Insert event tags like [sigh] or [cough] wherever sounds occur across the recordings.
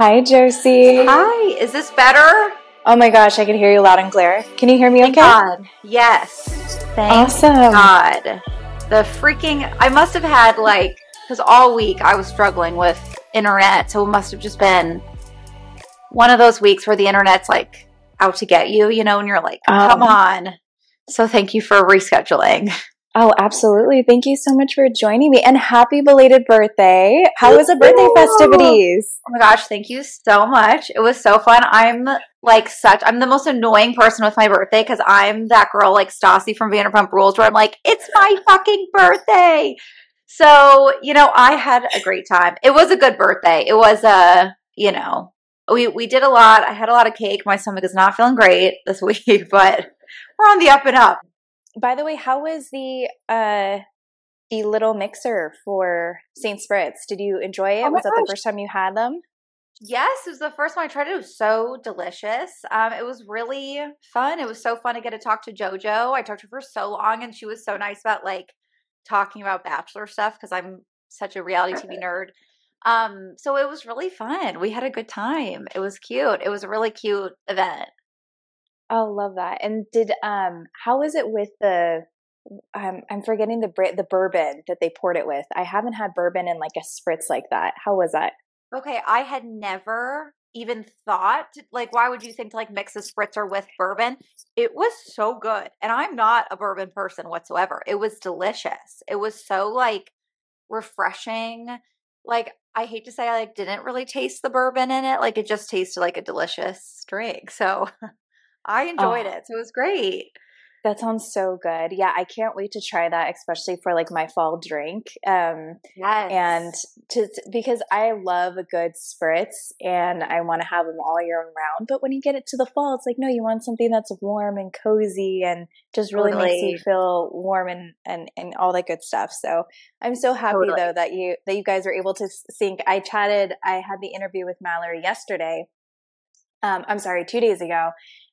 Hi, Josie. Hi, is this better? Oh my gosh, I can hear you loud and clear. Can you hear me Thank okay? God. Yes. Thank Awesome. God. The freaking, I must have had like, because all week I was struggling with internet, so it must have just been one of those weeks where the internet's like out to get you, you know, and you're like, come Um, on. So thank you for rescheduling. [laughs] Oh, absolutely. Thank you so much for joining me and happy belated birthday. How was the birthday festivities? Oh my gosh, thank you so much. It was so fun. I'm like such I'm the most annoying person with my birthday because I'm that girl like Stassi from Vanderpump Rules where I'm like, it's my fucking birthday. So, you know, I had a great time. It was a good birthday. It was a, you know, we we did a lot. I had a lot of cake. My stomach is not feeling great this [laughs] week, but we're on the up and up. By the way, how was the uh the little mixer for Saint Spritz? Did you enjoy it? Oh was that the first time you had them? Yes, it was the first one I tried it. It was so delicious. Um, it was really fun. It was so fun to get to talk to JoJo. I talked to her for so long, and she was so nice about like talking about Bachelor stuff because I'm such a reality TV nerd. Um, so it was really fun. We had a good time. It was cute. It was a really cute event. Oh, love that. And did um how was it with the um, I'm forgetting the the bourbon that they poured it with. I haven't had bourbon in like a spritz like that. How was that? Okay, I had never even thought like why would you think to like mix a spritzer with bourbon? It was so good. And I'm not a bourbon person whatsoever. It was delicious. It was so like refreshing. Like I hate to say I like didn't really taste the bourbon in it. Like it just tasted like a delicious drink. So [laughs] I enjoyed Oh. it. So it was great. That sounds so good. Yeah, I can't wait to try that, especially for like my fall drink. Um, Yes. and to because I love a good spritz and I want to have them all year round. But when you get it to the fall, it's like no, you want something that's warm and cozy and just really makes you feel warm and and and all that good stuff. So I'm so happy Totally. though that you that you guys are able to sync. I chatted. I had the interview with Mallory yesterday. Um, I'm sorry, two days ago,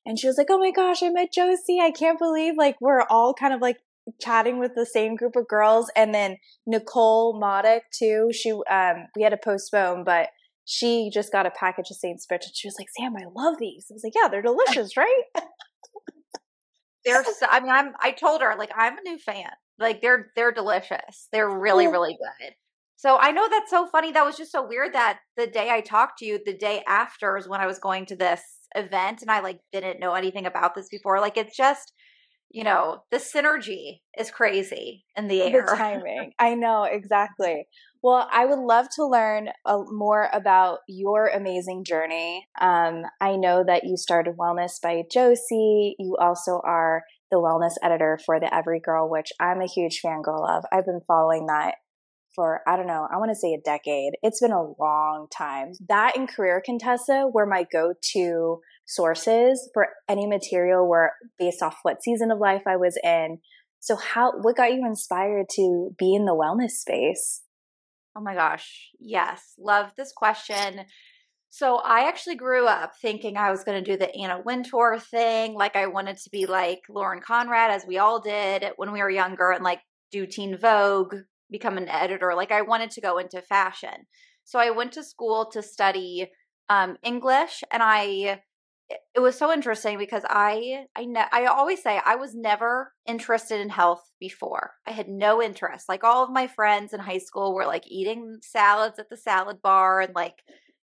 and she was like, "Oh my gosh, I met Josie! I can't believe like we're all kind of like chatting with the same group of girls." And then Nicole Modic too. She um, we had to postpone, but she just got a package of Saint Spritz, and she was like, "Sam, I love these." I was like, "Yeah, they're delicious, right?" [laughs] they're so, I mean I'm I told her like I'm a new fan. Like they're they're delicious. They're really really good. So I know that's so funny. That was just so weird that the day I talked to you, the day after is when I was going to this event and I like didn't know anything about this before. Like it's just, you know, the synergy is crazy in the air. The timing. I know, exactly. Well, I would love to learn uh, more about your amazing journey. Um, I know that you started Wellness by Josie. You also are the wellness editor for the Everygirl, which I'm a huge fangirl of. I've been following that for, I don't know, I want to say a decade. It's been a long time. That and Career Contessa were my go to sources for any material were based off what season of life I was in. So how what got you inspired to be in the wellness space? Oh my gosh. Yes. Love this question. So I actually grew up thinking I was going to do the Anna Wintour thing. Like I wanted to be like Lauren Conrad, as we all did when we were younger, and like do Teen Vogue, become an editor. Like I wanted to go into fashion. So I went to school to study um, English, and I it- was so interesting because I I ne- I always say I was never interested in health before. I had no interest. Like all of my friends in high school were like eating salads at the salad bar and like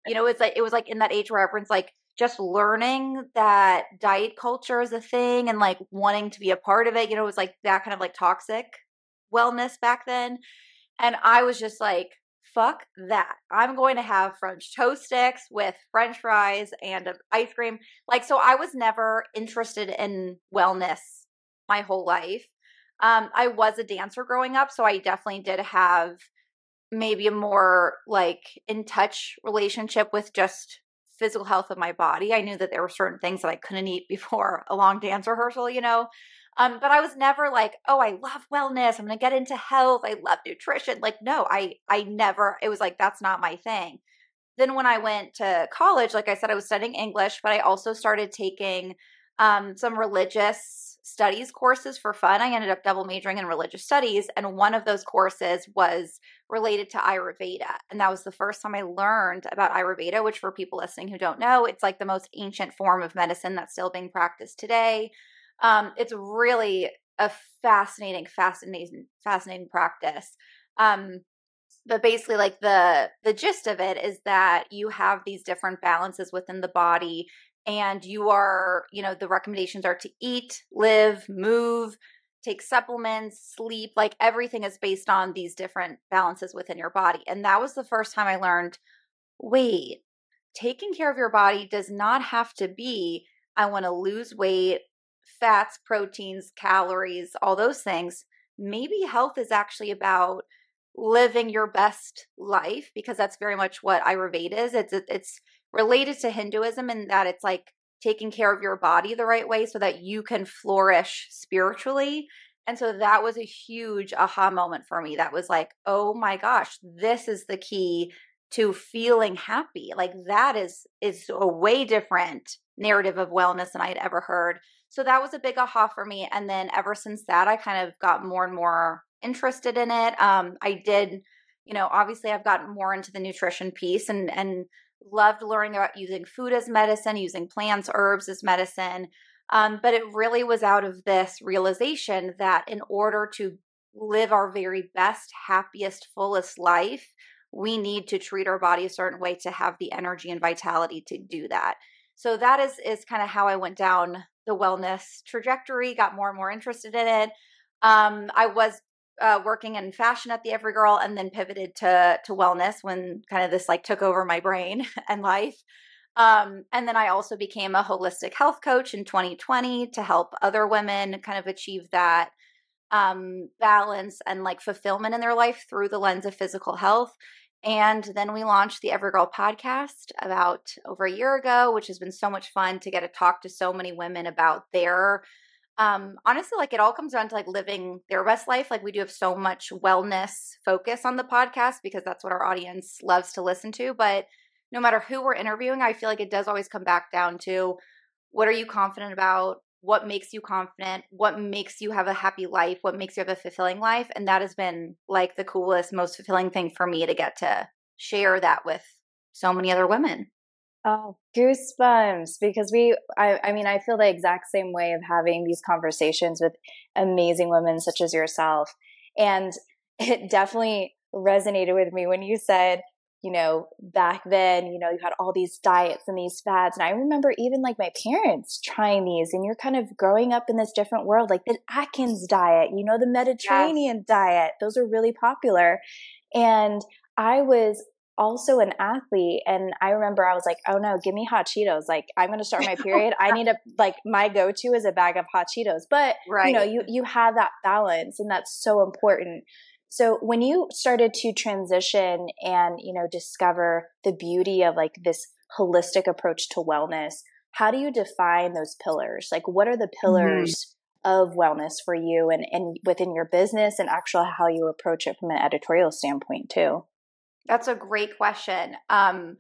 you know it's like it was like in that age where everyone's like just learning that diet culture is a thing and like wanting to be a part of it. You know, it was like that kind of like toxic wellness back then. And I was just like, fuck that. I'm going to have French toast sticks with French fries and ice cream. Like, so I was never interested in wellness my whole life. Um, I was a dancer growing up, so I definitely did have maybe a more like in touch relationship with just physical health of my body. I knew that there were certain things that I couldn't eat before a long dance rehearsal, you know. Um, but I was never like, oh, I love wellness. I'm gonna get into health. I love nutrition. Like, no, I I never. It was like that's not my thing. Then when I went to college, like I said, I was studying English, but I also started taking um, some religious studies courses for fun. I ended up double majoring in religious studies, and one of those courses was related to Ayurveda. And that was the first time I learned about Ayurveda, which for people listening who don't know, it's like the most ancient form of medicine that's still being practiced today. Um, it's really a fascinating, fascinating, fascinating practice. Um, but basically like the the gist of it is that you have these different balances within the body and you are you know the recommendations are to eat live move take supplements sleep like everything is based on these different balances within your body and that was the first time i learned wait taking care of your body does not have to be i want to lose weight fats proteins calories all those things maybe health is actually about living your best life because that's very much what Ayurveda is. It's it's related to Hinduism in that it's like taking care of your body the right way so that you can flourish spiritually. And so that was a huge aha moment for me. That was like, oh my gosh, this is the key to feeling happy. Like that is is a way different narrative of wellness than I had ever heard. So that was a big aha for me. And then ever since that, I kind of got more and more interested in it. Um, I did, you know, obviously I've gotten more into the nutrition piece and and loved learning about using food as medicine, using plants, herbs as medicine. Um, but it really was out of this realization that in order to live our very best, happiest, fullest life, we need to treat our body a certain way to have the energy and vitality to do that. So that is is kind of how I went down the wellness trajectory, got more and more interested in it. Um, I was uh, working in fashion at the Everygirl and then pivoted to to wellness when kind of this like took over my brain [laughs] and life. Um, and then I also became a holistic health coach in 2020 to help other women kind of achieve that um, balance and like fulfillment in their life through the lens of physical health. And then we launched the Everygirl podcast about over a year ago, which has been so much fun to get to talk to so many women about their um honestly like it all comes down to like living their best life. Like we do have so much wellness focus on the podcast because that's what our audience loves to listen to. But no matter who we're interviewing i feel like it does always come back down to what are you confident about what makes you confident what makes you have a happy life what makes you have a fulfilling life and that has been like the coolest most fulfilling thing for me to get to share that with so many other women Oh, goosebumps because we I I mean I feel the exact same way of having these conversations with amazing women such as yourself. And it definitely resonated with me when you said, you know, back then, you know, you had all these diets and these fads. And I remember even like my parents trying these, and you're kind of growing up in this different world, like the Atkins diet, you know, the Mediterranean yes. diet. Those are really popular. And I was also an athlete and i remember i was like oh no give me hot cheetos like i'm going to start my period i need a [laughs] like my go-to is a bag of hot cheetos but right. you know you you have that balance and that's so important so when you started to transition and you know discover the beauty of like this holistic approach to wellness how do you define those pillars like what are the mm-hmm. pillars mm-hmm. of wellness for you and and within your business and actually how you approach it from an editorial standpoint too that's a great question. Um,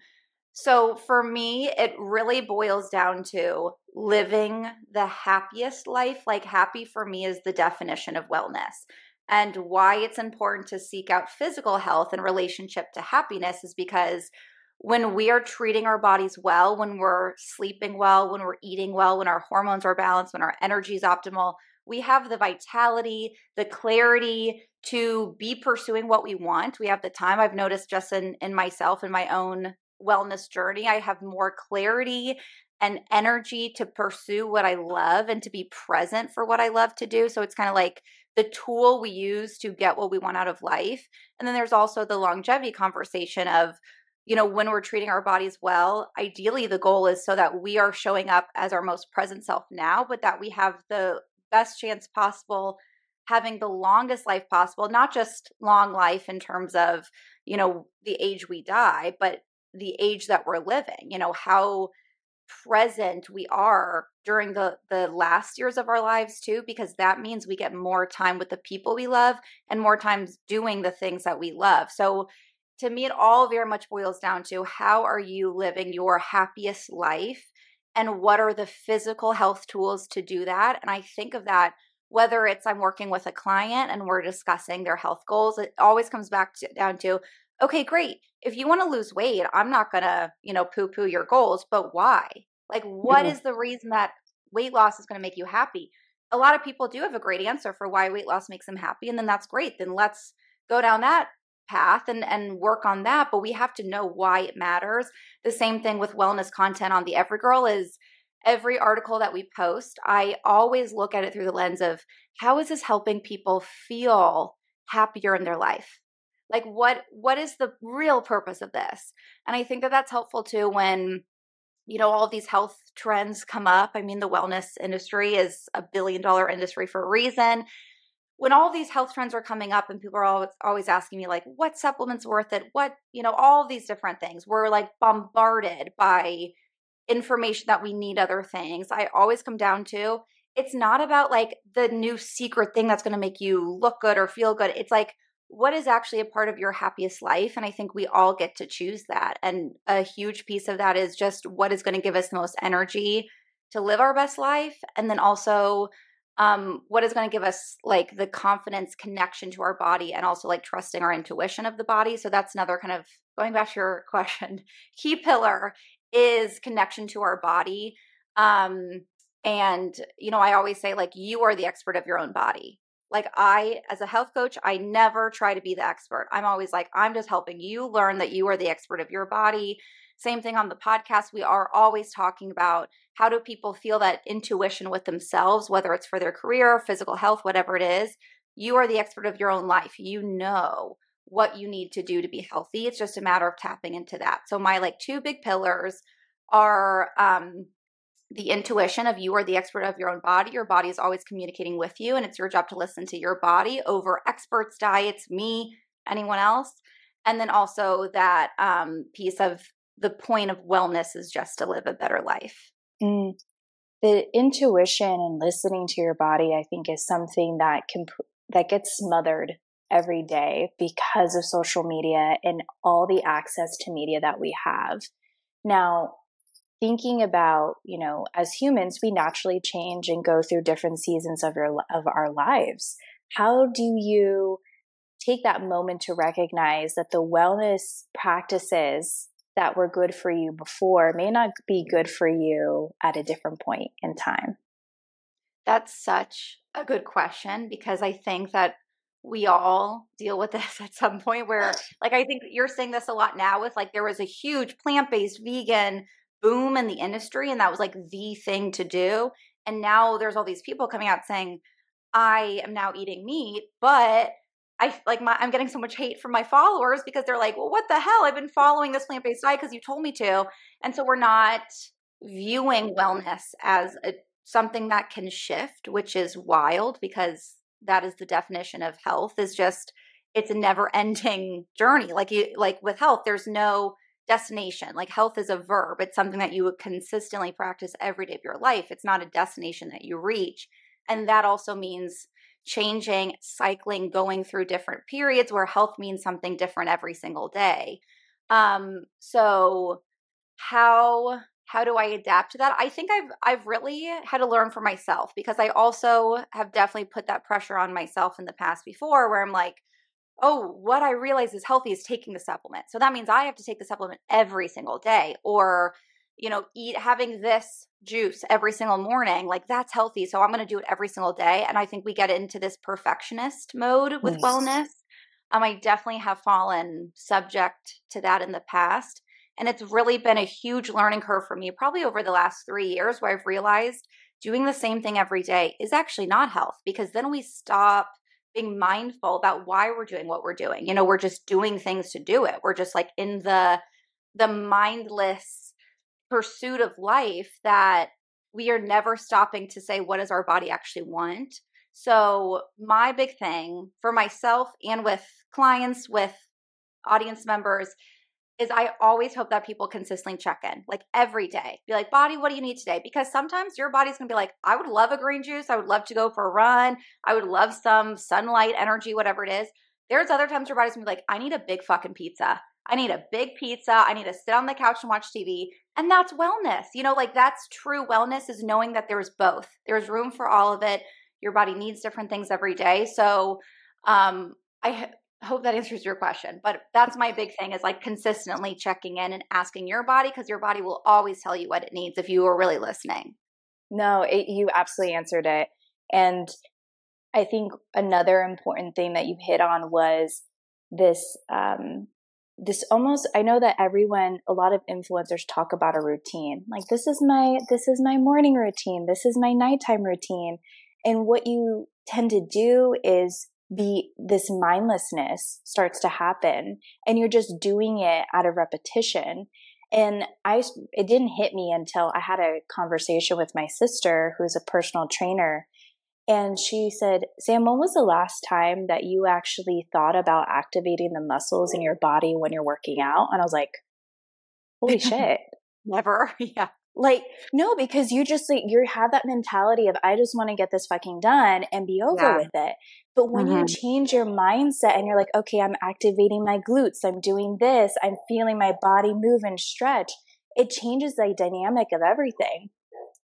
so for me, it really boils down to living the happiest life. Like, happy for me is the definition of wellness. And why it's important to seek out physical health in relationship to happiness is because when we are treating our bodies well, when we're sleeping well, when we're eating well, when our hormones are balanced, when our energy is optimal, we have the vitality, the clarity to be pursuing what we want. We have the time. I've noticed just in, in myself in my own wellness journey, I have more clarity and energy to pursue what I love and to be present for what I love to do. So it's kind of like the tool we use to get what we want out of life. And then there's also the longevity conversation of, you know, when we're treating our bodies well, ideally the goal is so that we are showing up as our most present self now, but that we have the best chance possible having the longest life possible not just long life in terms of you know the age we die but the age that we're living you know how present we are during the the last years of our lives too because that means we get more time with the people we love and more times doing the things that we love. So to me it all very much boils down to how are you living your happiest life and what are the physical health tools to do that? And i think of that whether it's I'm working with a client and we're discussing their health goals, it always comes back to, down to, okay, great. If you want to lose weight, I'm not going to, you know, poo poo your goals, but why? Like, what is the reason that weight loss is going to make you happy? A lot of people do have a great answer for why weight loss makes them happy. And then that's great. Then let's go down that path and and work on that but we have to know why it matters the same thing with wellness content on the Everygirl is every article that we post i always look at it through the lens of how is this helping people feel happier in their life like what what is the real purpose of this? And i think that that's helpful too when you know all these health trends come up. I mean the wellness industry is a billion dollar industry for a reason. When all these health trends are coming up and people are always, always asking me like what supplements worth it? What you know all these different things. We're like bombarded by information that we need other things. I always come down to it's not about like the new secret thing that's going to make you look good or feel good. It's like what is actually a part of your happiest life and i think we all get to choose that and a huge piece of that is just what is going to give us the most energy to live our best life and then also um, what is going to give us like the confidence connection to our body and also like trusting our intuition of the body. So that's another kind of going back to your [laughs] question. Key pillar is connection to our body. Um, and, you know, I always say, like, you are the expert of your own body. Like, I, as a health coach, I never try to be the expert. I'm always like, I'm just helping you learn that you are the expert of your body. Same thing on the podcast. We are always talking about how do people feel that intuition with themselves, whether it's for their career, physical health, whatever it is. You are the expert of your own life. You know what you need to do to be healthy. It's just a matter of tapping into that. So my like two big pillars are um the intuition of you are the expert of your own body. Your body is always communicating with you, and it's your job to listen to your body over experts, diets, me, anyone else. And then also that um, piece of the point of wellness is just to live a better life. Mm. The intuition and listening to your body, I think, is something that can that gets smothered every day because of social media and all the access to media that we have. Now, thinking about, you know, as humans, we naturally change and go through different seasons of your of our lives. How do you take that moment to recognize that the wellness practices that were good for you before may not be good for you at a different point in time? That's such a good question because I think that we all deal with [laughs] this at some point where like I think you're saying this a lot now with like there was a huge plant-based vegan boom in the industry and that was like the thing to do and now there's all these people coming out saying I am now eating meat but I like my I'm getting so much hate from my followers because they're like, "Well, what the hell? I've been following this plant-based diet because you told me to." And so we're not viewing wellness as a, something that can shift, which is wild because that is the definition of health is just it's a never-ending [laughs] journey. Like you like with health, there's no destination. Like health is a verb. It's something that you would consistently practice every day of your life. It's not a destination that you reach. And that also means changing, cycling, going through different periods where health means something different every single day. Um, so how how do I adapt to that? I think I've I've really had to learn for myself because I also have definitely put that pressure on myself in the past before where I'm like, oh, what I realize is healthy is taking the supplement. So that means I have to take the supplement every single day or you know, eat having this juice every single morning, like that's healthy. So I'm going to do it every single day. And I think we get into this perfectionist mode with yes. wellness. Um, I definitely have fallen subject to that in the past. And it's really been a huge learning curve for me, probably over the last three years, where I've realized doing the same thing every day is actually not health because then we stop being mindful about why we're doing what we're doing. You know, we're just doing things to do it. We're just like in the the mindless pursuit of life that we are never stopping to say what does our body actually want so my big thing for myself and with clients with audience members is I always hope that people consistently check in, like every day. Be like, body, what do you need today? Because sometimes your body's gonna be like, I would love a green juice. I would love to go for a run. I would love some sunlight energy, whatever it is. There's other times your body's gonna be like, I need a big fucking pizza. I need a big pizza. I need to sit on the couch and watch TV. And that's wellness. You know, like that's true wellness is knowing that there's both. There's room for all of it. your body needs different things every day. So um, I hope that answers your question. But that's my big thing is like consistently checking in and asking your body because your body will always tell you what it needs if you are really listening. No, it, you absolutely answered it. And I think another important thing that you hit on was this um, this almost i know that everyone a lot of influencers talk about a routine like this is my this is my morning routine this is my nighttime routine and what you tend to do is be this mindlessness starts to happen and you're just doing it out of repetition and i it didn't hit me until i had a conversation with my sister who's a personal trainer and she said, Sam, when was the last time that you actually thought about activating the muscles in your body when you're working out? And I was like, holy [laughs] shit. Never. [laughs] Yeah. Like, no, because you just like you have that mentality of I just want to get this fucking done and be over yeah. with it. But when mm-hmm. you change your mindset and you're like, okay, I'm activating my glutes, I'm doing this, I'm feeling my body move and stretch, it changes the dynamic of everything.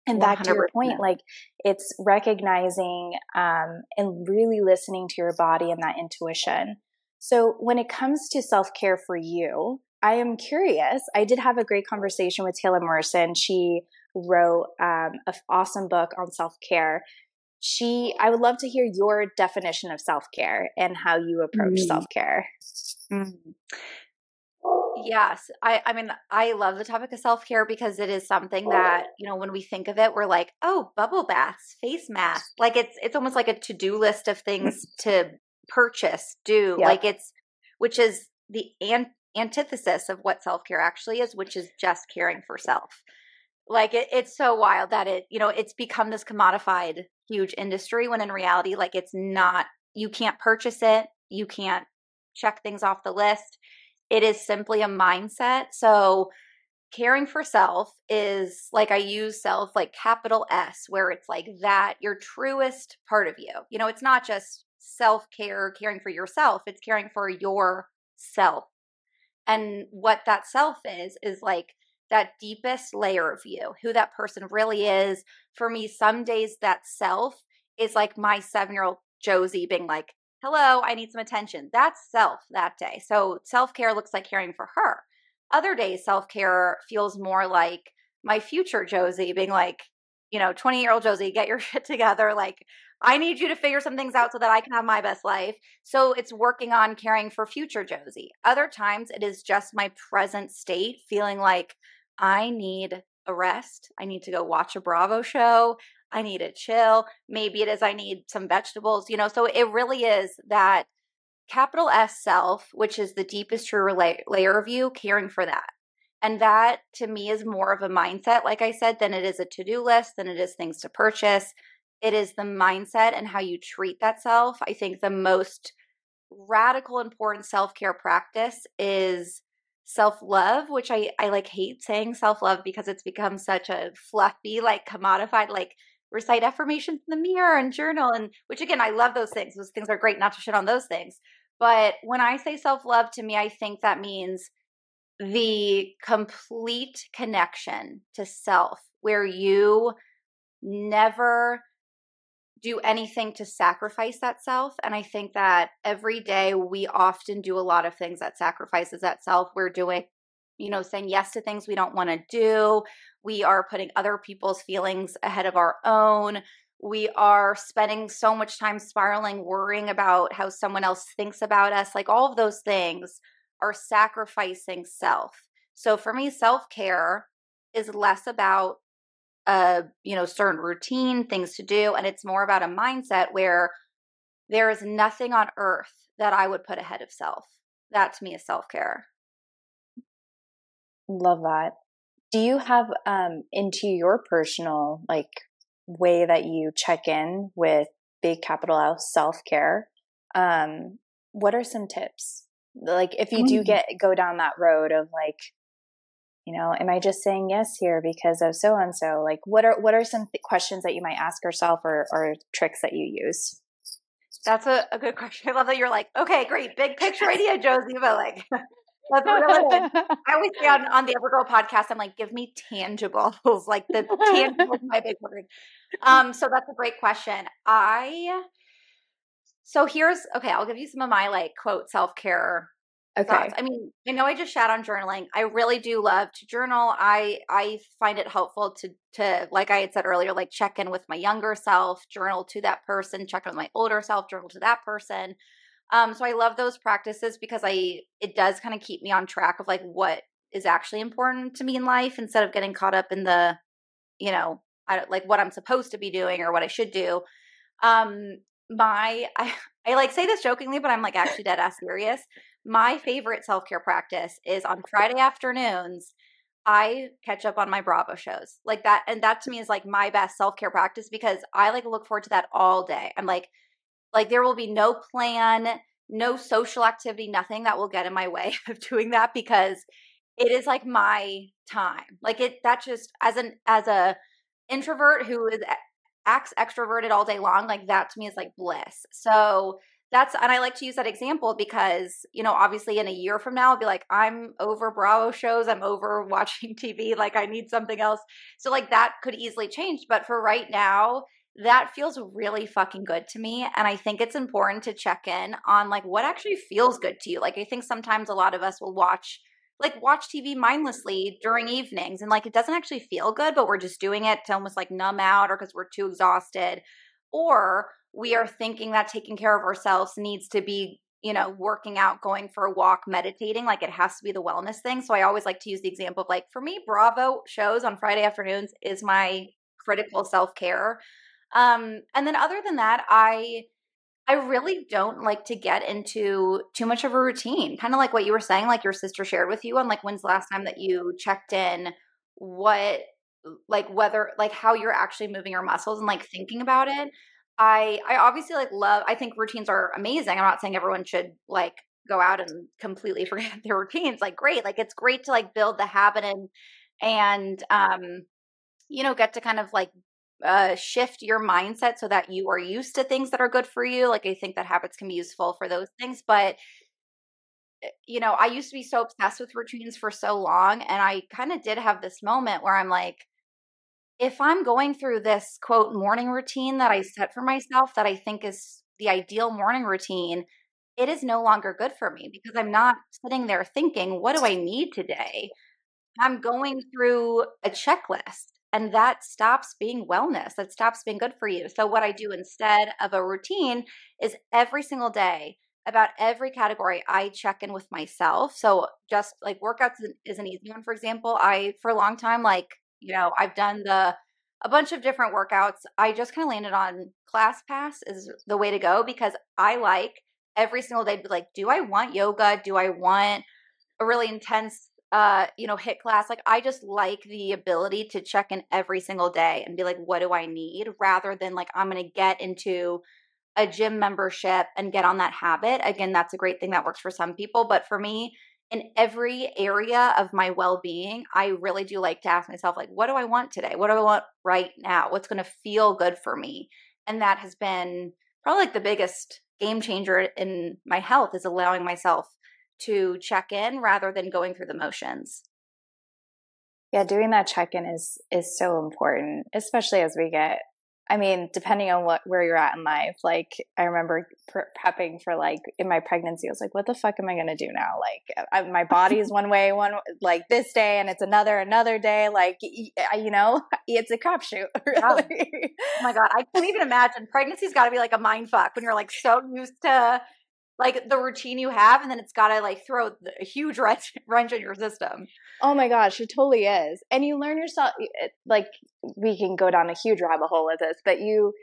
And back 100%. to your point, like it's recognizing um, and really listening to your body and that intuition. So when it comes to self care for you, I am curious. I did have a great conversation with Taylor Morrison. She wrote um, an awesome book on self care. She, I would love to hear your definition of self care and how you approach mm. self care. Mm. Yes. I, I mean, I love the topic of self care because it is something that, you know, when we think of it, we're like, oh, bubble baths, face mask. Like it's it's almost like a to-do list of things [laughs] to purchase, do. Yep. Like it's which is the an- antithesis of what self-care actually is, which is just caring for self. Like it, it's so wild that it, you know, it's become this commodified huge industry when in reality, like it's not, you can't purchase it, you can't check things off the list it is simply a mindset. So, caring for self is like I use self like capital S, where it's like that, your truest part of you. You know, it's not just self care, caring for yourself, it's caring for yourself. And what that self is, is like that deepest layer of you, who that person really is. For me, some days that self is like my seven year old Josie being like, hello, I need some attention. That's self that day. So self care looks like caring for her. Other days, self care feels more like my future Josie being like, you know, 20 year old Josie, get your [laughs] shit together. Like, I need you to figure some things out so that I can have my best life. So it's working on caring for future Josie. Other times, it is just my present state feeling like I need a rest. I need to go watch a Bravo show. I need a chill. Maybe it is I need some vegetables, you know. So it really is that capital S self, which is the deepest true layer of you, caring for that. And that to me is more of a mindset, like I said, than it is a to do list, than it is things to purchase. It is the mindset and how you treat that self. I think the most radical, important self care practice is self love, which I, I like hate saying self love because it's become such a fluffy, like commodified, like recite affirmations in the mirror and journal and which again i love those things those things are great not to shit on those things but when i say self-love to me i think that means the complete connection to self where you never do anything to sacrifice that self and i think that every day we often do a lot of things that sacrifices that self we're doing you know saying yes to things we don't want to do we are putting other people's feelings ahead of our own. We are spending so much time spiraling, worrying about how someone else thinks about us. Like all of those things are sacrificing self. So for me, self care is less about a you know certain routine things to do and it's more about a mindset where there is nothing on earth that i would put ahead of self that to me is self-care love that do you have um into your personal like way that you check in with big capital L self care? Um, what are some tips? Like if you do mm. get go down that road of like, you know, am I just saying yes here because of so and so? Like, what are what are some th- questions that you might ask yourself or or tricks that you use? That's a, a good question. I love that you're like, okay, great, big picture [laughs] idea, Josie, but like [laughs] That's really [laughs] I always say on, on the Everygirl podcast, I'm like, give me tangibles. Like the tangible is my big word. Um, so that's a great question. I so here's okay, I'll give you some of my like quote self-care Okay. thoughts. I mean, I know I just shat on journaling. I really do love to journal. I I find it helpful to to like I had said earlier, like check in with my younger self, journal to that person, check in with my older self, journal to that person. Um, so I love those practices because I it does kind of keep me on track of like what is actually important to me in life instead of getting caught up in the, you know, I like what I'm supposed to be doing or what I should do. Um, my [laughs] I I like say this jokingly, but I'm like actually dead ass serious. My favorite self care practice is on Friday afternoons. I catch up on my Bravo shows like that, and that to me is like my best self care practice because I like look forward to that all day. I'm like, like there will be no plan, no social activity, nothing that will get in my way [laughs] of doing that because it is like my time. Like it that just as an as a introvert who is acts extroverted all day long, like that to me is like bliss. So that's and I like to use that example because, you know, obviously in a year from now, I'll be like, I'm over Bravo shows, I'm over [laughs] watching TV, like I need something else. So like that could easily change. But for right now, that feels really fucking good to me and i think it's important to check in on like what actually feels good to you like i think sometimes a lot of us will watch like watch tv mindlessly during evenings and like it doesn't actually feel good but we're just doing it to almost like numb out or because we're too exhausted or we are thinking that taking care of ourselves needs to be you know working out going for a walk meditating like it has to be the wellness thing so i always like to use the example of like for me bravo shows on friday afternoons is my critical self-care um, and then other than that, I I really don't like to get into too much of a routine. Kind of like what you were saying, like your sister shared with you on like when's the last time that you checked in what like whether like how you're actually moving your muscles and like thinking about it. I I obviously like love I think routines are amazing. I'm not saying everyone should like go out and completely [laughs] forget their routines. Like great. Like it's great to like build the habit and and um you know get to kind of like uh, shift your mindset so that you are used to things that are good for you. Like I think that habits can be useful for those things, but eh, you know, I used to be so obsessed with routines for so long, and I kind of did have this moment where I'm like, if I'm going through this quote morning routine that I set for myself that I think is the ideal morning routine, it is no longer good for me because I'm not sitting there thinking, what do I need today? I'm going through a checklist and that stops being wellness that stops being good for you. So what i do instead of a routine is every single day about every category i check in with myself. So just like workouts is an easy one. For example i for a long time like you know i've done the a bunch of different workouts i just kind of landed on ClassPass is the way to go because i like every single day be like do i want yoga do i want a really intense uh, you know, HIIT class. Like I just like the ability to check in every single day and be like, what do I need? Rather than like, I'm gonna get into a gym membership and get on that habit. Again, that's a great thing that works for some people. But for me, in every area of my well-being, I really do like to ask myself, like, what do I want today? What do I want right now? What's gonna feel good for me? And that has been probably like the biggest game changer in my health is allowing myself to check in rather than going through the motions. Yeah, doing that check in is is so important, especially as we get I mean, depending on what where you're at in life, like I remember prepping for like in my pregnancy, I was like, "What the fuck am I gonna do now?" Like, I, my body is [laughs] one way, one like this day, and it's another another day. Like, you know, [laughs] it's a crapshoot. [laughs] Really. Oh my god, I can't even imagine. Pregnancy's got to be like a mind fuck when you're like so used to like the routine you have and then it's got to like throw a huge [laughs] wrench, wrench in your system. Oh my gosh it totally is. And you learn yourself like we can go down a huge rabbit hole with this but you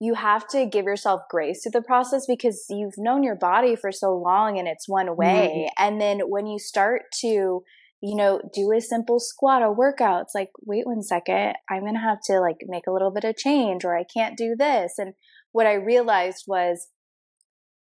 you have to give yourself grace to the process because you've known your body for so long and it's one way. Mm-hmm. and then when you start to you know do a simple squat or workout it's like wait one second i'm gonna have to like make a little bit of change or i can't do this. And what i realized was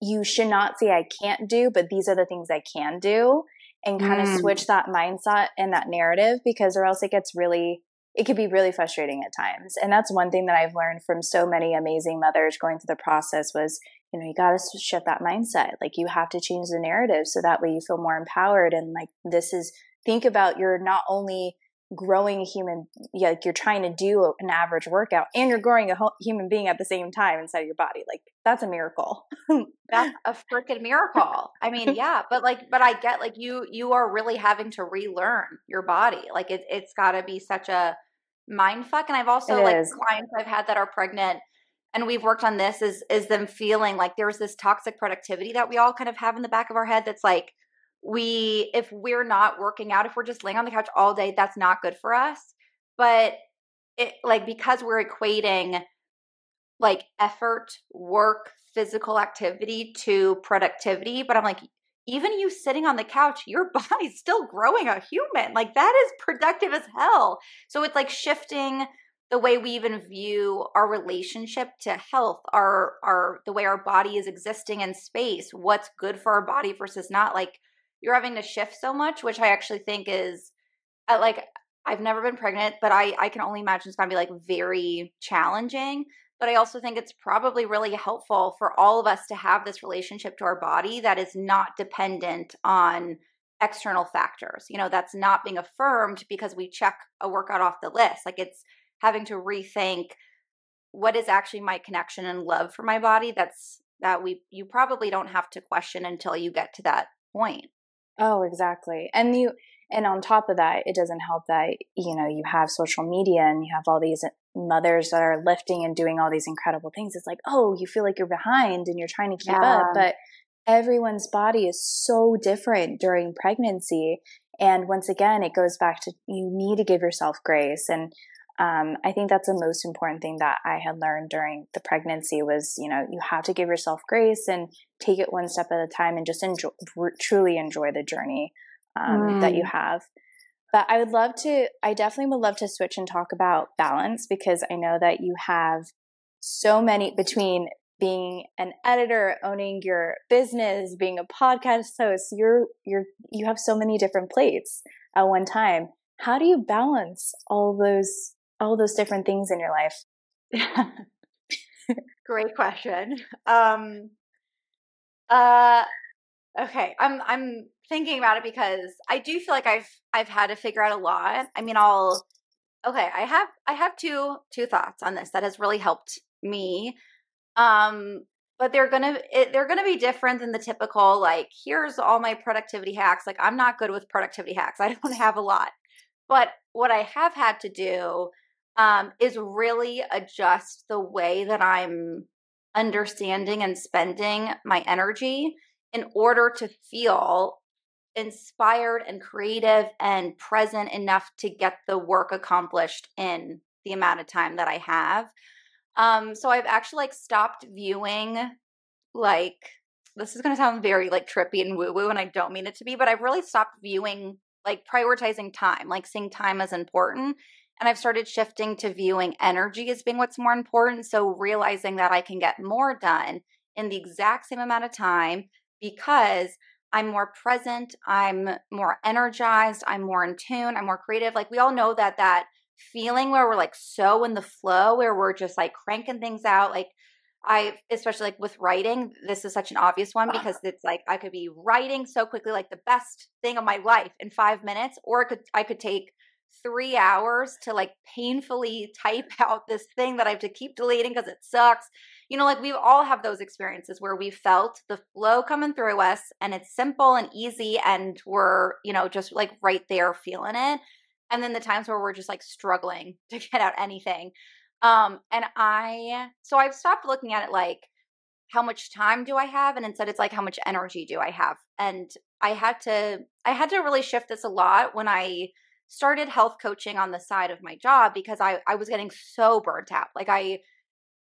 you should not say I can't do, but these are the things I can do and kind mm. of switch that mindset and that narrative because or else it gets really it could be really frustrating at times. And that's one thing that I've learned from so many amazing mothers going through the process was you know, you got to shift that mindset. Like you have to change the narrative so that way you feel more empowered. And like this is, think about you're not only growing a human, like you're trying to do an average workout and you're growing a human being at the same time inside of your body. Like that's a miracle. [laughs] that's a freaking miracle. I mean, [laughs] yeah, but like, but I get like you, you are really having to relearn your body. Like it, it's got to be such a mind fuck. And I've also it like is. clients I've had that are pregnant and we've worked on this is is them feeling like there's this toxic productivity that we all kind of have in the back of our head that's like we if we're not working out if we're just laying on the couch all day that's not good for us. But it like because we're equating like effort work physical activity to productivity but i'm like even you sitting on the couch your [laughs] body's still growing a human. Like that is productive as hell. So it's like shifting the way we even view our relationship to health, our our the way our body is existing in space, what's good for our body versus not. Like you're having to shift so much, which I actually think is uh, like I've never been pregnant, but I I can only imagine it's gonna be like very challenging. But I also think it's probably really helpful for all of us to have this relationship to our body that is not dependent on external factors. You know, that's not being affirmed because we check a workout off the list. Like it's having to rethink what is actually my connection and love for my body that's that we you probably don't have to question until you get to that point oh exactly. And you and on top of that it doesn't help that you know you have social media and you have all these mothers that are lifting and doing all these incredible things. It's like oh you feel like you're behind and you're trying to keep yeah. up but everyone's body is so different during pregnancy. And once again it goes back to you need to give yourself grace and um, I think that's the most important thing that I had learned during the pregnancy was, you know, you have to give yourself grace and take it one step at a time and just enjoy, truly enjoy the journey um, mm. that you have. But I would love to, I definitely would love to switch and talk about balance because I know that you have so many between being an editor, owning your business, being a podcast host, you're, you're, you have so many different plates at one time. How do you balance all those all those different things in your life? [laughs] Great question. Um, uh, okay, I'm I'm thinking about it because I do feel like I've I've had to figure out a lot. I mean, I'll okay. I have I have two two thoughts on this that has really helped me. Um, but they're gonna it, they're gonna be different than the typical like here's all my productivity hacks. Like I'm not good with productivity hacks. [laughs] I don't have a lot. But what I have had to do um, is really adjust the way that I'm understanding and spending my energy in order to feel inspired and creative and present enough to get the work accomplished in the amount of time that I have. Um, so I've actually like stopped viewing like this is going to sound very like trippy and woo woo, and I don't mean it to be, but I've really stopped viewing like prioritizing time, like seeing time as important and I've started shifting to viewing energy as being what's more important. So realizing that I can get more done in the exact same amount of time because I'm more present, I'm more energized, I'm more in tune, I'm more creative. Like we all know that that feeling where we're like so in the flow where we're just like cranking things out like I especially like with writing, this is such an obvious one uh-huh. because it's like I could be writing so quickly like the best thing of my life in 5 minutes or it could I could take three hours to like painfully type [laughs] out this thing that I have to keep deleting because it sucks. You know, like we all have those experiences where we felt the flow coming through us and it's simple and easy and we're, you know, just like right there feeling it. And then the times where we're just like struggling [laughs] to get out anything. Um, and I, so I've stopped looking at it like, how much time do I have? And instead it's like, how much energy do I have? And I had to, I had to really shift this a lot when I, started health coaching on the side of my job because I, I was getting so burnt out. Like I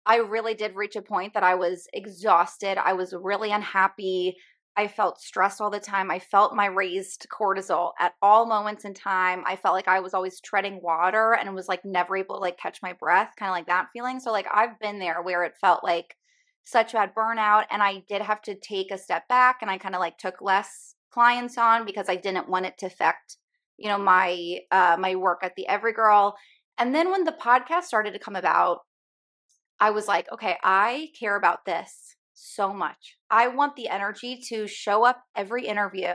I really did reach a point that I was exhausted. I was really unhappy. I felt stressed all the time. I felt my raised cortisol at all moments in time. I felt like I was always treading water and was like never able to like catch my breath, kind of like that feeling. So like I've been there where it felt like such bad burnout and I did have to take a step back and I kind of like took less clients on because I didn't want it to affect you know my uh my work at the Everygirl and then when the podcast started to come about i was like okay i care about this so much. I want the energy to show up every interview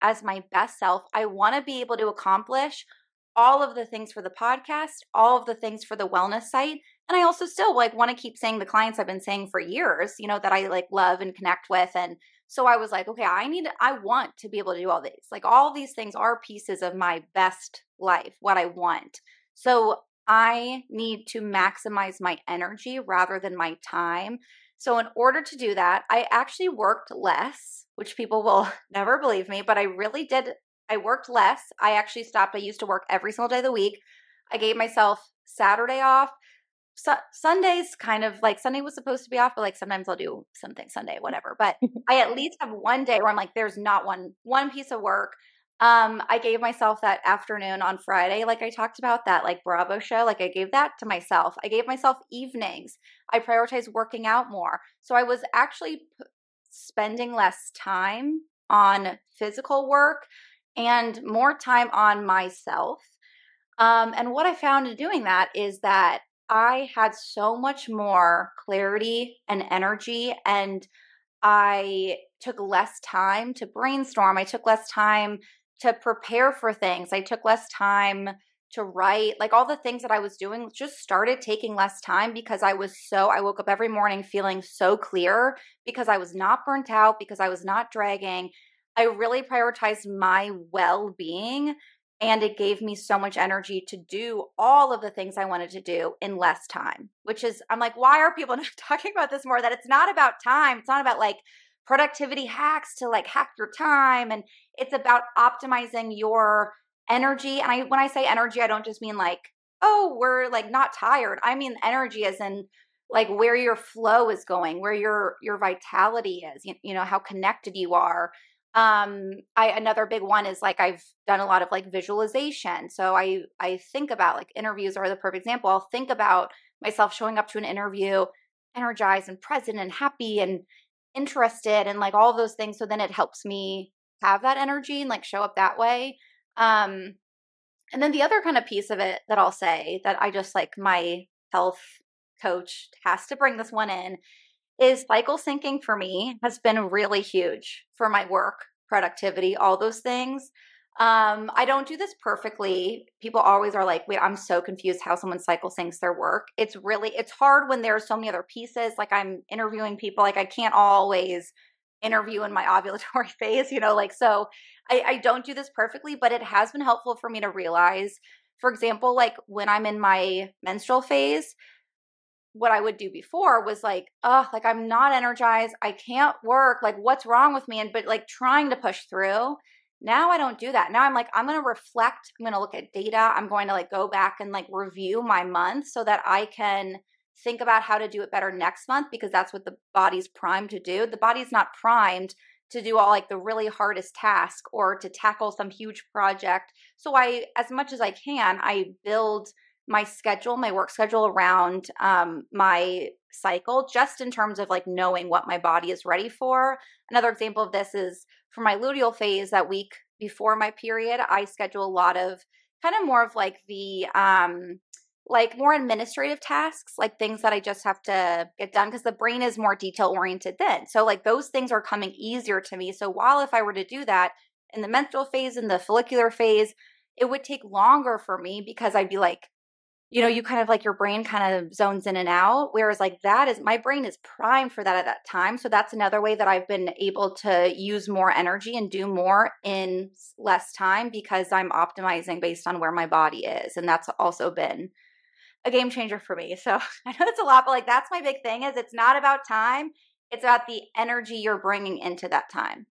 as my best self. I want to be able to accomplish all of the things for the podcast, all of the things for the wellness site. And I also still like want to keep saying the clients I've been saying for years, you know, that I like love and connect with. And so I was like, okay, I need, I want to be able to do all these. Like all these things are pieces of my best life, what I want. So I need to maximize my energy rather than my time. So, in order to do that, I actually worked less, which people will [laughs] never believe me, but I really did. I worked less. I actually stopped. I used to work every single day of the week. I gave myself Saturday off. Su- Sundays kind of like Sunday was supposed to be off, but like sometimes I'll do something Sunday, whatever. But [laughs] I at least have one day where I'm like, there's not one one piece of work um, I gave myself that afternoon on Friday, like I talked about that like Bravo show. Like I gave that to myself. I gave myself evenings. I prioritized working out more. So I was actually p- spending less time on physical work and more time on myself. Um, and what I found in doing that is that I had so much more clarity and energy, and I took less time to brainstorm. I took less time to prepare for things. I took less time to write. Like all the things that I was doing just started taking less time because I was so, I woke up every morning feeling so clear because I was not burnt out, because I was not dragging. I really prioritized my well being. And it gave me so much energy to do all of the things I wanted to do in less time, which is, I'm like, why are people [laughs] not talking about this more? That it's not about time. It's not about like, productivity hacks to like hack your time and it's about optimizing your energy and I when I say energy I don't just mean like oh we're like not tired I mean energy as in like where your flow is going where your your vitality is you, you know how connected you are um i another big one is like i've done a lot of like visualization so i i think about like interviews are the perfect example i'll think about myself showing up to an interview energized and present and happy and interested and like all those things. So then it helps me have that energy and like show up that way. Um, and then the other kind of piece of it that I'll say that I just like my health coach has to bring this one in is cycle syncing for me has been really huge for my work, productivity, all those things. Um, I don't do this perfectly. People always are like, wait, I'm so confused how someone cycle syncs their work. It's really, it's hard when there are so many other pieces. Like I'm interviewing people, like I can't always interview in my ovulatory [laughs] phase, you know, like, so I, I don't do this perfectly, but it has been helpful for me to realize, for example, like when I'm in my menstrual phase, what I would do before was like, oh, like I'm not energized. I can't work. Like, what's wrong with me? And, but like trying to push through. Now I don't do that. Now I'm like, I'm going to reflect. I'm going to look at data. I'm going to like go back and like review my month so that I can think about how to do it better next month because that's what the body's primed to do. The body's not primed to do all like the really hardest task or to tackle some huge project. So I, as much as I can, I build my schedule, my work schedule around um, my cycle, just in terms of like knowing what my body is ready for. Another example of this is for my luteal phase that week before my period, I schedule a lot of kind of more of like the um like more administrative tasks, like things that I just have to get done because the brain is more detail oriented then. So like those things are coming easier to me. So while if I were to do that in the menstrual phase in the follicular phase, it would take longer for me because I'd be like you know, you kind of like your brain kind of zones in and out. Whereas, like, that is my brain is primed for that at that time. So, that's another way that I've been able to use more energy and do more in less time because I'm optimizing based on where my body is. And that's also been a game changer for me. So, [laughs] I know it's a lot, but like, that's my big thing is it's not about time, it's about the energy you're bringing into that time.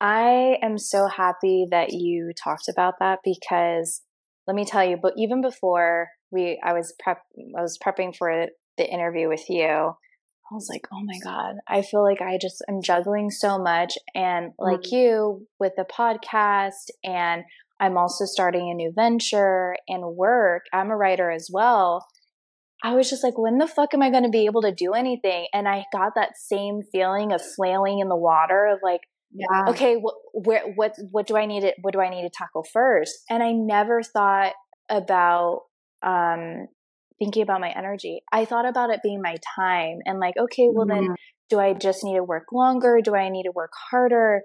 I am so happy that you talked about that because let me tell you, but even before we I was prep I was prepping for the interview with you. I was like, "Oh my god, I feel like I just am juggling so much and like mm-hmm. you with the podcast and I'm also starting a new venture and work. I'm a writer as well. I was just like, when the fuck am I going to be able to do anything? And I got that same feeling of flailing in the water of like, yeah. okay, wh- where, what, what do I need to, what do I need to tackle first? And I never thought about um, thinking about my energy. I thought about it being my time and like, okay, well mm-hmm. then do I just need to work longer? Do I need to work harder?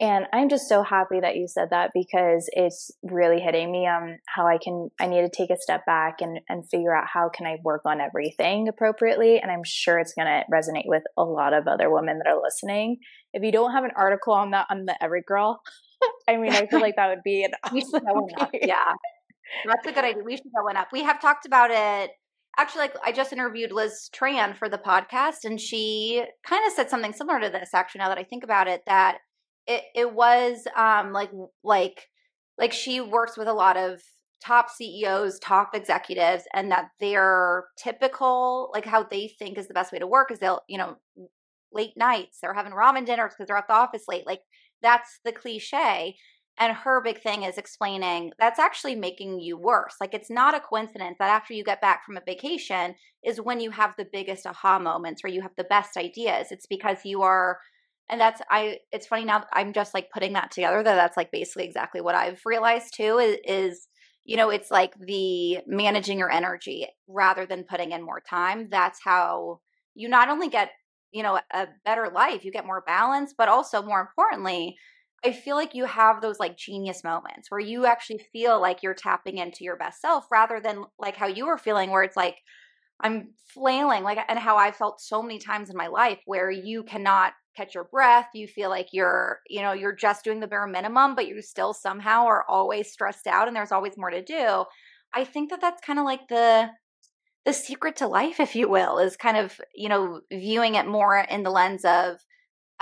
And I'm just so happy that you said that because it's really hitting me on how I can I need to take a step back and and figure out how can I work on everything appropriately. And I'm sure it's gonna resonate with a lot of other women that are listening. If you don't have an article on that on the Everygirl, [laughs] I mean I feel like that would be an [laughs] awesome [laughs] Yeah. That's a good idea. We should go one up. We have talked about it actually like i just interviewed liz tran for the podcast and she kind of said something similar to this actually now that i think about it that it it was um like like like she works with a lot of top CEOs, top executives, and that their typical like how they think is the best way to work is they'll you know late nights they're having ramen dinners because they're at the office late like that's the cliche and her big thing is explaining that's actually making you worse. Like it's not a coincidence that after you get back from a vacation is when you have the biggest aha moments or you have the best ideas. It's because you are and that's I it's funny now I'm just like putting that together that that's like basically exactly what I've realized too is, is you know it's like the managing your energy rather than putting in more time. That's how you not only get you know a better life, you get more balance, but also more importantly, I feel like you have those like genius moments where you actually feel like you're tapping into your best self rather than like how you were feeling where it's like I'm flailing like and how I felt so many times in my life where you cannot catch your breath, you feel like you're, you know, you're just doing the bare minimum but you still somehow are always stressed out and there's always more to do. I think that that's kind of like the the secret to life if you will is kind of, you know, viewing it more in the lens of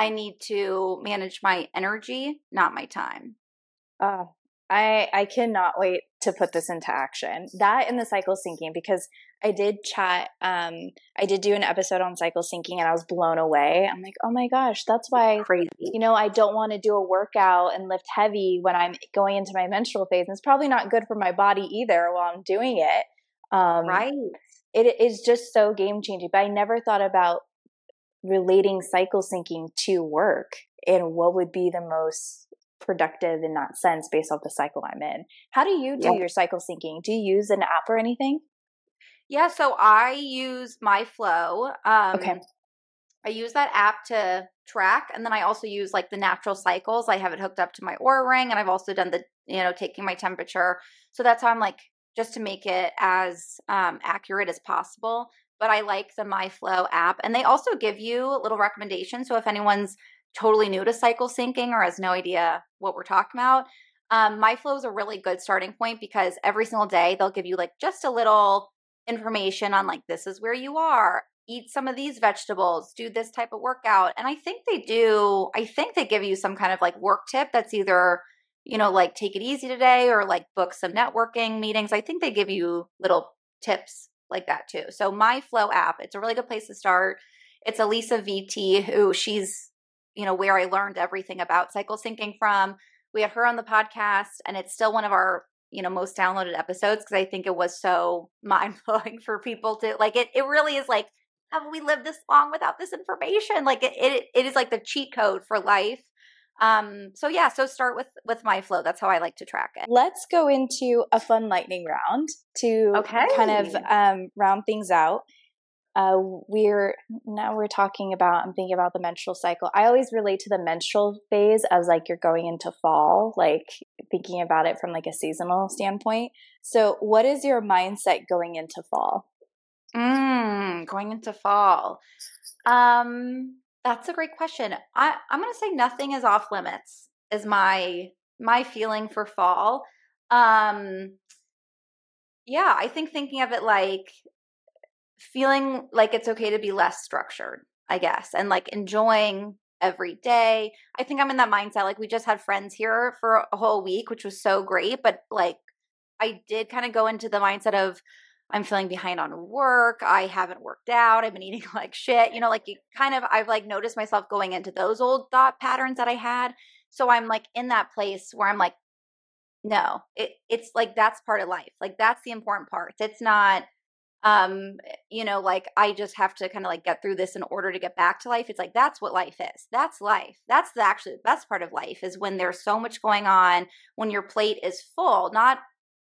I need to manage my energy, not my time. Oh, I I cannot wait to put this into action. That and the cycle syncing because I did chat um I did do an episode on cycle syncing and I was blown away. I'm like, "Oh my gosh, that's why crazy. You know, I don't want to do a workout and lift heavy when I'm going into my menstrual phase. And it's probably not good for my body either while I'm doing it. Um Right. It is just so game changing. But I never thought about relating cycle syncing to work and what would be the most productive in that sense based off the cycle I'm in. How do you do yeah. your cycle syncing? Do you use an app or anything? Yeah, so I use MyFLO. Um, okay. I use that app to track, and then I also use like the natural cycles. I have it hooked up to my Oura ring, and I've also done the you know taking my temperature. So that's how I'm like just to make it as um, accurate as possible but I like the MyFLO app. And they also give you a little recommendations. So if anyone's totally new to cycle syncing or has no idea what we're talking about, um, MyFLO is a really good starting point because every single day they'll give you like just a little information on like this is where you are eat some of these vegetables do this type of workout and i think they do i think they give you some kind of like work tip that's either you know like take it easy today or like book some networking meetings i think they give you little tips like that too. So my flow app, it's a really good place to start. It's Alisa Vitti who she's, you know, where I learned everything about cycle syncing from. We had her on the podcast and it's still one of our, you know, most downloaded episodes because I think it was so [laughs] mind blowing for people to like it. It really is like, have we lived this long without this information? Like it, it, it is like the cheat code for life um, so yeah, so start with with my flow. That's how I like to track it. Let's go into a fun lightning round to okay. kind of um, round things out. Uh, we're now we're talking about I'm thinking about the menstrual cycle. I always relate to the menstrual phase as like you're going into fall, like thinking about it from like a seasonal standpoint. So, what is your mindset going into fall? Mm, going into fall. Um, that's a great question. I, I'm going to say nothing is off limits. Is my my feeling for fall. Um, yeah, I think thinking of it like feeling like it's okay to be less structured, I guess, and like enjoying every day. I think I'm in that mindset. Like we just had friends here for a whole week, which was so great, but like I did kind of go into the mindset of I'm feeling behind on work. I haven't worked out. I've been eating [laughs] like shit. You know, like you kind of, I've like noticed myself going into those old thought patterns that I had. So I'm like in that place where I'm like, no, it, it's like that's part of life. Like that's the important part. It's not, um, you know, like I just have to kind of like get through this in order to get back to life. It's like that's what life is. That's life. That's the actually the best part of life is when there's so much going on, when your plate is full, not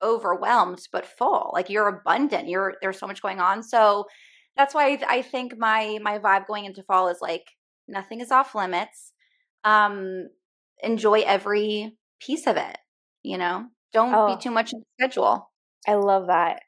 overwhelmed but full. Like you're abundant. You're there's so much going on. So that's why I, think my my vibe going into fall is like nothing is off limits. Um, enjoy every piece of it. You know, don't oh, be too much in the schedule. I love that.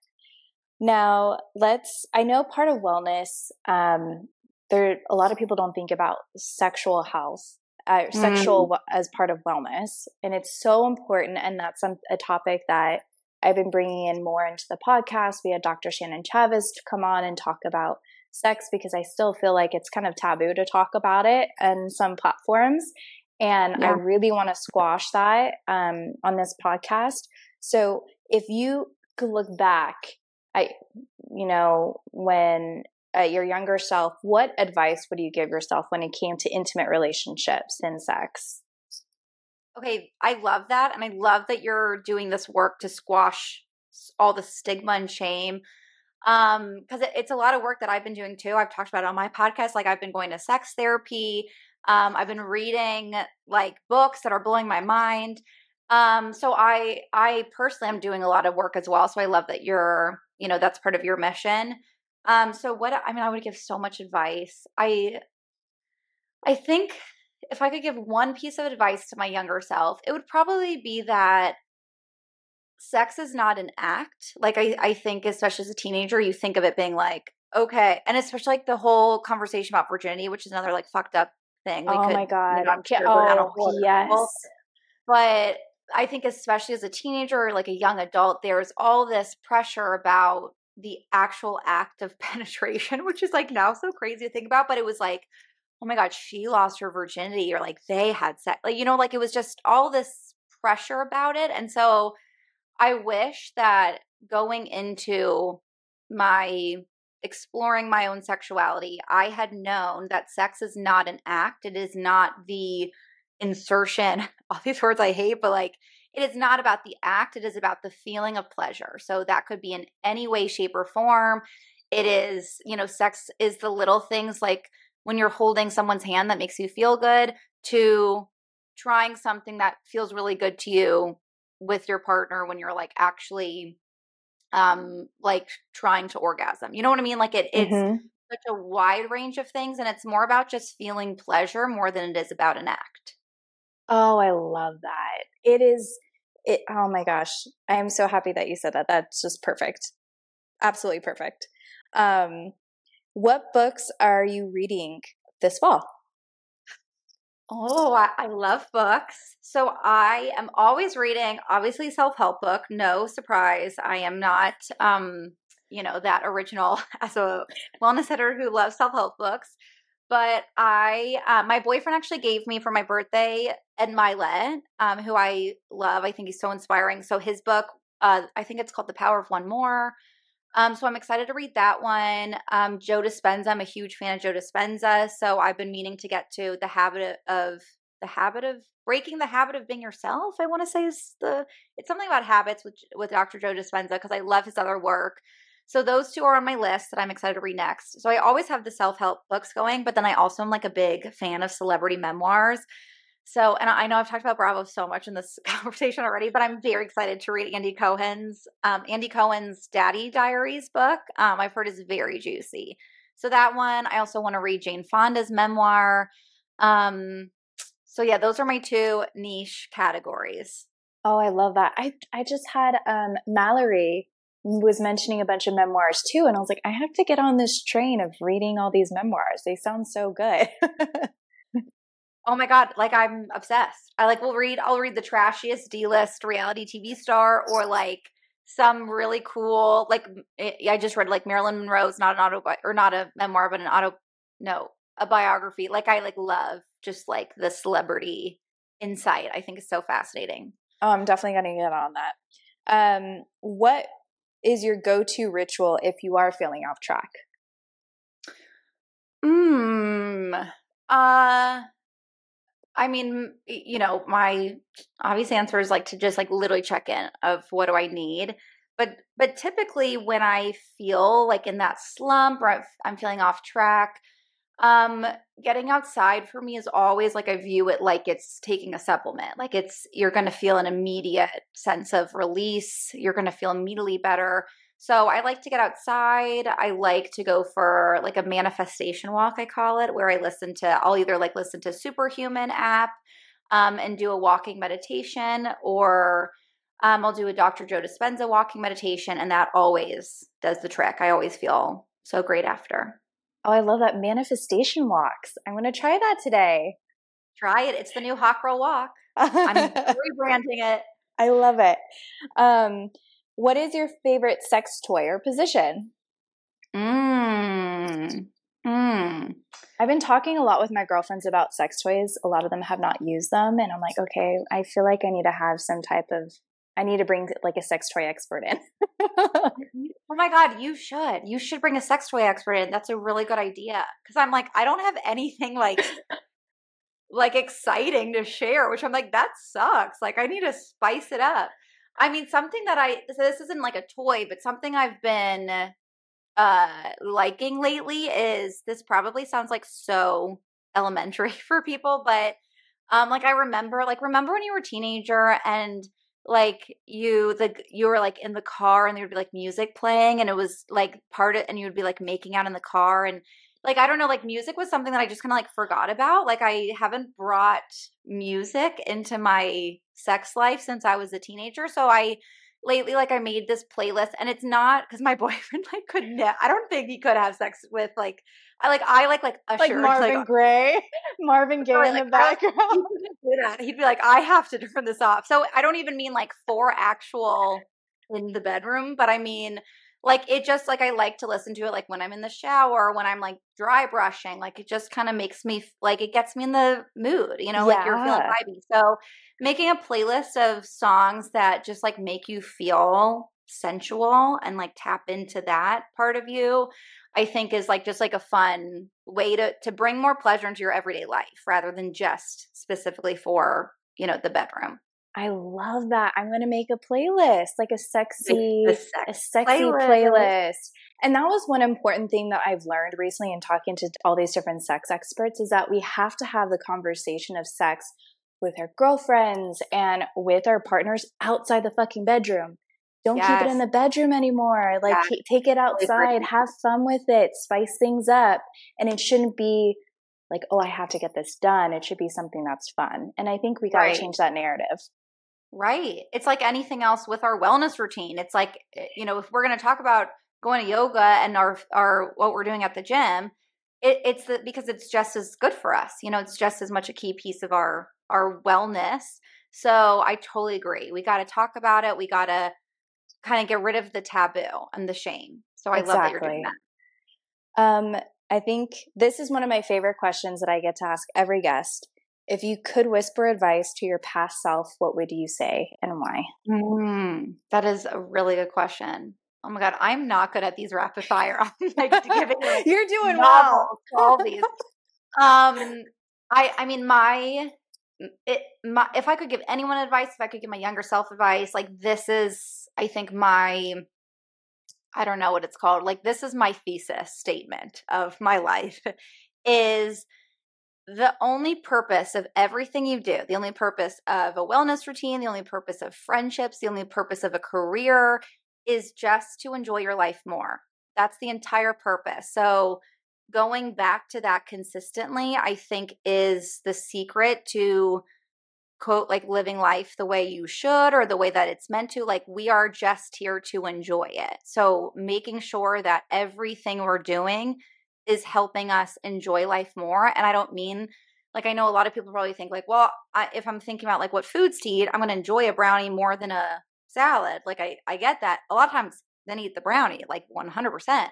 Now let's. I know part of wellness. Um, there a lot of people don't think about sexual health uh, sexual mm. as part of wellness and it's so important and that's some, a topic that i've been bringing in more into the podcast we had dr shannon chavez to come on and talk about sex because i still feel like it's kind of taboo to talk about it on some platforms and yeah. i really want to squash that um, on this podcast so if you could look back I, you know, when uh, your younger self, what advice would you give yourself when it came to intimate relationships and sex? Okay, I love that. And I love that you're doing this work to squash all the stigma and shame. Um, because it, it's a lot of work that I've been doing too. I've talked about it on my podcast. Like I've been going to sex therapy. Um, I've been reading like books that are blowing my mind. Um, so I I personally am doing a lot of work as well. So I love that you're, you know, that's part of your mission. Um, so what I mean, I would give so much advice. I I think if I could give one piece of advice to my younger self, it would probably be that sex is not an act. Like I, I think especially as a teenager, you think of it being like, okay, and especially like the whole conversation about virginity, which is another like fucked up thing. We oh could, my god! You know, sure oh yes. But I think especially as a teenager or like a young adult, there's all this pressure about the actual act of [laughs] penetration, which is like now so crazy to think about, but it was like, oh my God, she lost her virginity, or like they had sex. Like, you know, like it was just all this pressure about it. And so I wish that going into my exploring my own sexuality, I had known that sex is not an act. It is not the insertion, [laughs] all these words I hate, but like it is not about the act, it is about the feeling of pleasure. So that could be in any way, shape, or form. It is, you know, sex is the little things like when you're holding someone's hand that makes you feel good to trying something that feels really good to you with your partner when you're like actually um like trying to orgasm. You know what I mean? Like it it's mm-hmm. such a wide range of things and it's more about just feeling pleasure more than it is about an act. Oh, I love that. It is it oh my gosh i am so happy that you said that that's just perfect absolutely perfect um what books are you reading this fall Oh, I, I, love books. So I am always reading, obviously, self help book. No surprise, I am not, um, you know, that original [laughs] as a wellness editor who loves self help books. But I, uh, my boyfriend actually gave me for my birthday Ed Mylett, um, who I love. I think he's so inspiring. So his book, uh, I think it's called The Power of One More. Um, so I'm excited to read that one. Um, Joe Dispenza, I'm a huge fan of Joe Dispenza. So I've been meaning to get to the habit of the habit of breaking the habit of being yourself. I want to say is the it's something about habits with with Dr. Joe Dispenza because I love his other work. So those two are on my list that I'm excited to read next. So I always have the self-help books going, but then I also am like a big fan of celebrity memoirs. So, and I know I've talked about Bravo so much in this [laughs] conversation already, but I'm very excited to read Andy Cohen's um, Andy Cohen's Daddy Diaries book. Um, I've heard is very juicy. So that one. I also want to read Jane Fonda's memoir. Um, so yeah, those are my two niche categories. Oh, I love that. I I just had um, Mallory was mentioning a bunch of memoirs too. And I was like, I have to get on this train of reading all these memoirs. They sound so good. [laughs] oh my God. Like I'm obsessed. I like will read, I'll read the trashiest D list reality TV star or like some really cool, like eh, I just read like Marilyn Monroe's not an auto or not a memoir, but an auto, no, a biography. Like I like love just like the celebrity insight. I think is so fascinating. Oh, I'm definitely going to get on that. Um, what is your go-to ritual if you are feeling off track? Hmm. Uh I mean, you know, my obvious answer is like to just like literally check in of what do I need. But but typically when I feel like in that slump or I'm feeling off track, Um, getting outside for me is always like I view it like it's taking a supplement. Like it's you're going to feel an immediate sense of release. You're going to feel immediately better. So I like to get outside. I like to go for like a manifestation walk, I call it, where I listen to I'll either like listen to Superhuman app um, and do a walking meditation or um, I'll do a Dr. Joe Dispenza walking meditation, and that always does the trick. I always feel so great after. Oh, I love that manifestation walks. I'm going to try that today. Try it. It's the new hot girl walk. I'm [laughs] rebranding it. I love it. Um, what is your favorite sex toy or position? Mm. Mm. I've been talking a lot with my girlfriends about sex toys. A lot of them have not used them. And I'm like, okay, I feel like I need to have some type of I need to bring like a sex toy expert in. oh my god, you should. You should bring a sex toy expert in. That's a really good idea. Cuz I'm like I don't have anything like like exciting to share, which I'm like that sucks. Like I need to spice it up. I mean something that I so this isn't like a toy, but something I've been uh liking lately is this probably sounds like so elementary [laughs] for people, but um like I remember like remember when you were a teenager and like you the you were like in the car and there would be like music playing and it was like part of and you would be like making out in the car and like I don't know like music was something that I just kind of like forgot about like I haven't brought music into my sex life since I was a teenager so I lately like I made this playlist and it's not because my [laughs] boyfriend like could ne- I don't think he could have sex with like I like I like like Usher, like Marvin like, Gaye, [laughs] Marvin Gaye in like, the background. He'd be like, I have to turn this off. So I don't even mean like for actual in the bedroom, but I mean like it just like I like to listen to it like when I'm in the shower, when I'm like dry brushing. Like it just kind of makes me like it gets me in the mood, you know, yeah. like you're feeling vibey. So making a playlist of songs that just like make you feel sensual and like tap into that part of you I think is like just like a fun way to to bring more pleasure into your everyday life rather than just specifically for, you know, the bedroom. I love that. I'm going to make a playlist, like a sexy, sex a sexy playlist. playlist. And that was one important thing that I've learned recently in talking to all these different sex experts is that we have to have the conversation of sex with our girlfriends and with our partners outside the fucking bedroom. Don't yes. keep it in the bedroom anymore. Like yeah. take it outside, have fun with it, spice things up. And it shouldn't be like, oh, I have to get this done. It should be something that's fun. And I think we got to right. change that narrative. Right. It's like anything else with our wellness routine. It's like, eh, you know, if we're going to talk about going to yoga and our our what we're doing at the gym, it, it's the, because it's just as good for us. You know, it's just as much a key piece of our our wellness. So I totally agree. We got to talk about it. We got to kind of get rid of the taboo and the shame. So I exactly. love that you're doing that. Um, I think this is one of my favorite questions that I get to ask every guest. If you could whisper advice to your past self, what would you say and why? Mm, that is a really good question. Oh my god, I'm not good at these rapid fire. [laughs] like giving [laughs] You're doing well. All these. Um, I I mean my it my if I could give anyone advice, if I could give my younger self advice, like this is I think my I don't know what it's called. Like this is my thesis statement of my [laughs] life is the only purpose of everything you do, the only purpose of a wellness routine, the only purpose of friendships, the only purpose of a career is just to enjoy your life more. That's the entire purpose. So going back to that consistently, I think is the secret to quote like living life the way you should or the way that it's meant to like we are just here to enjoy it so making sure that everything we're doing is helping us enjoy life more and i don't mean like i know a lot of people probably think like well I, if i'm thinking about like what foods to eat i'm going to enjoy a brownie more than a salad like i i get that a lot of times then eat the brownie like 100%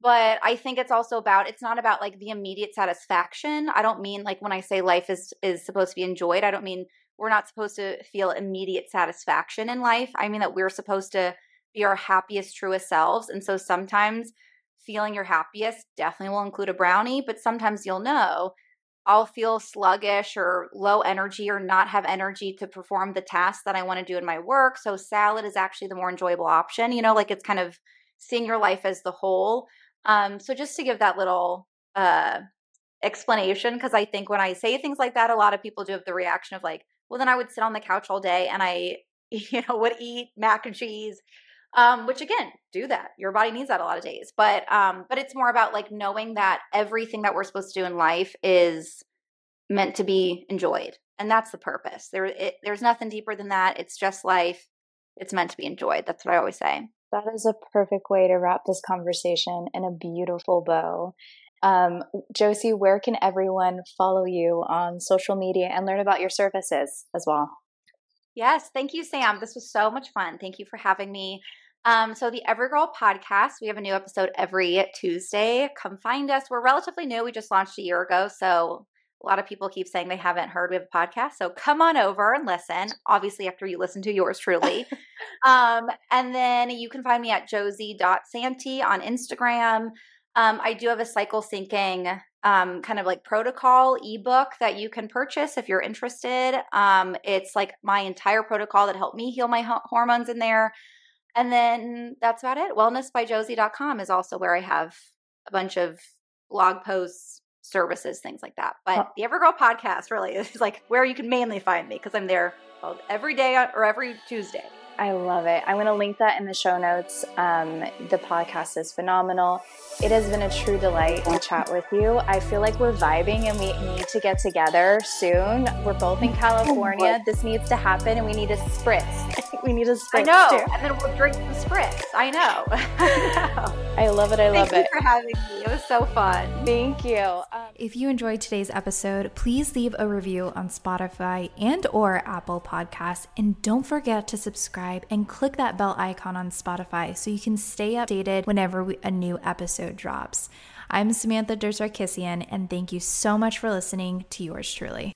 but i think it's also about it's not about like the immediate satisfaction i don't mean like when i say life is is supposed to be enjoyed i don't mean we're not supposed to feel immediate satisfaction in life. I mean that we're supposed to be our happiest, truest selves. And so sometimes feeling your happiest definitely will include a brownie, but sometimes you'll know I'll feel sluggish or low energy or not have energy to perform the tasks that I want to do in my work. So salad is actually the more enjoyable option. You know, like it's kind of seeing your life as the whole. Um, so just to give that little uh explanation because I think when I say things like that, a lot of people do have the reaction of like, well, then I would sit on the couch all day and I, [laughs] you know, would eat mac and cheese. Um, which again, do that. Your body needs that a lot of days. But um, but it's more about like knowing that everything that we're supposed to do in life is meant to be enjoyed. And that's the purpose. There it, there's nothing deeper than that. It's just life. It's meant to be enjoyed. That's what I always say. That is a perfect way to wrap this conversation in a beautiful bow. Um, Josie, where can everyone follow you on social media and learn about your services as well? Yes, thank you, Sam. This was so much fun. Thank you for having me. Um, so the Everygirl podcast, we have a new episode every Tuesday. Come find us. We're relatively new. We just launched a year ago, so a lot of people keep saying they haven't heard we have a podcast. So come on over and listen. Obviously, after you listen to yours truly. [laughs] um, and then you can find me at josie.santi on Instagram. Um, I do have a cycle syncing um, kind of like protocol ebook that you can purchase if you're interested. Um, it's like my entire protocol that helped me heal my ho- hormones in there. And then that's about it. Wellnessbyjosie.com is also where I have a bunch of blog posts, services, things like that. But the Everygirl podcast really is like where you can mainly find me because I'm there every day or every Tuesday. I love it. I'm going to link that in the show notes. Um, the podcast is phenomenal. It has been a true delight to chat with you. I feel like we're vibing and we need to get together soon. We're both in California. This needs to happen and we need a spritz. [laughs] we need a spritz. I know. Too. And then we'll drink the spritz. I know. [laughs] I love it. I love Thank it. Thank you for having me. It was so fun. Thank you. Um, if you enjoyed today's episode, please leave a review on Spotify and or Apple Podcasts and don't forget to subscribe and click that bell icon on Spotify so you can stay updated whenever we, a new episode drops. I'm Samantha Dersarkissian, and thank you so much for listening to yours truly.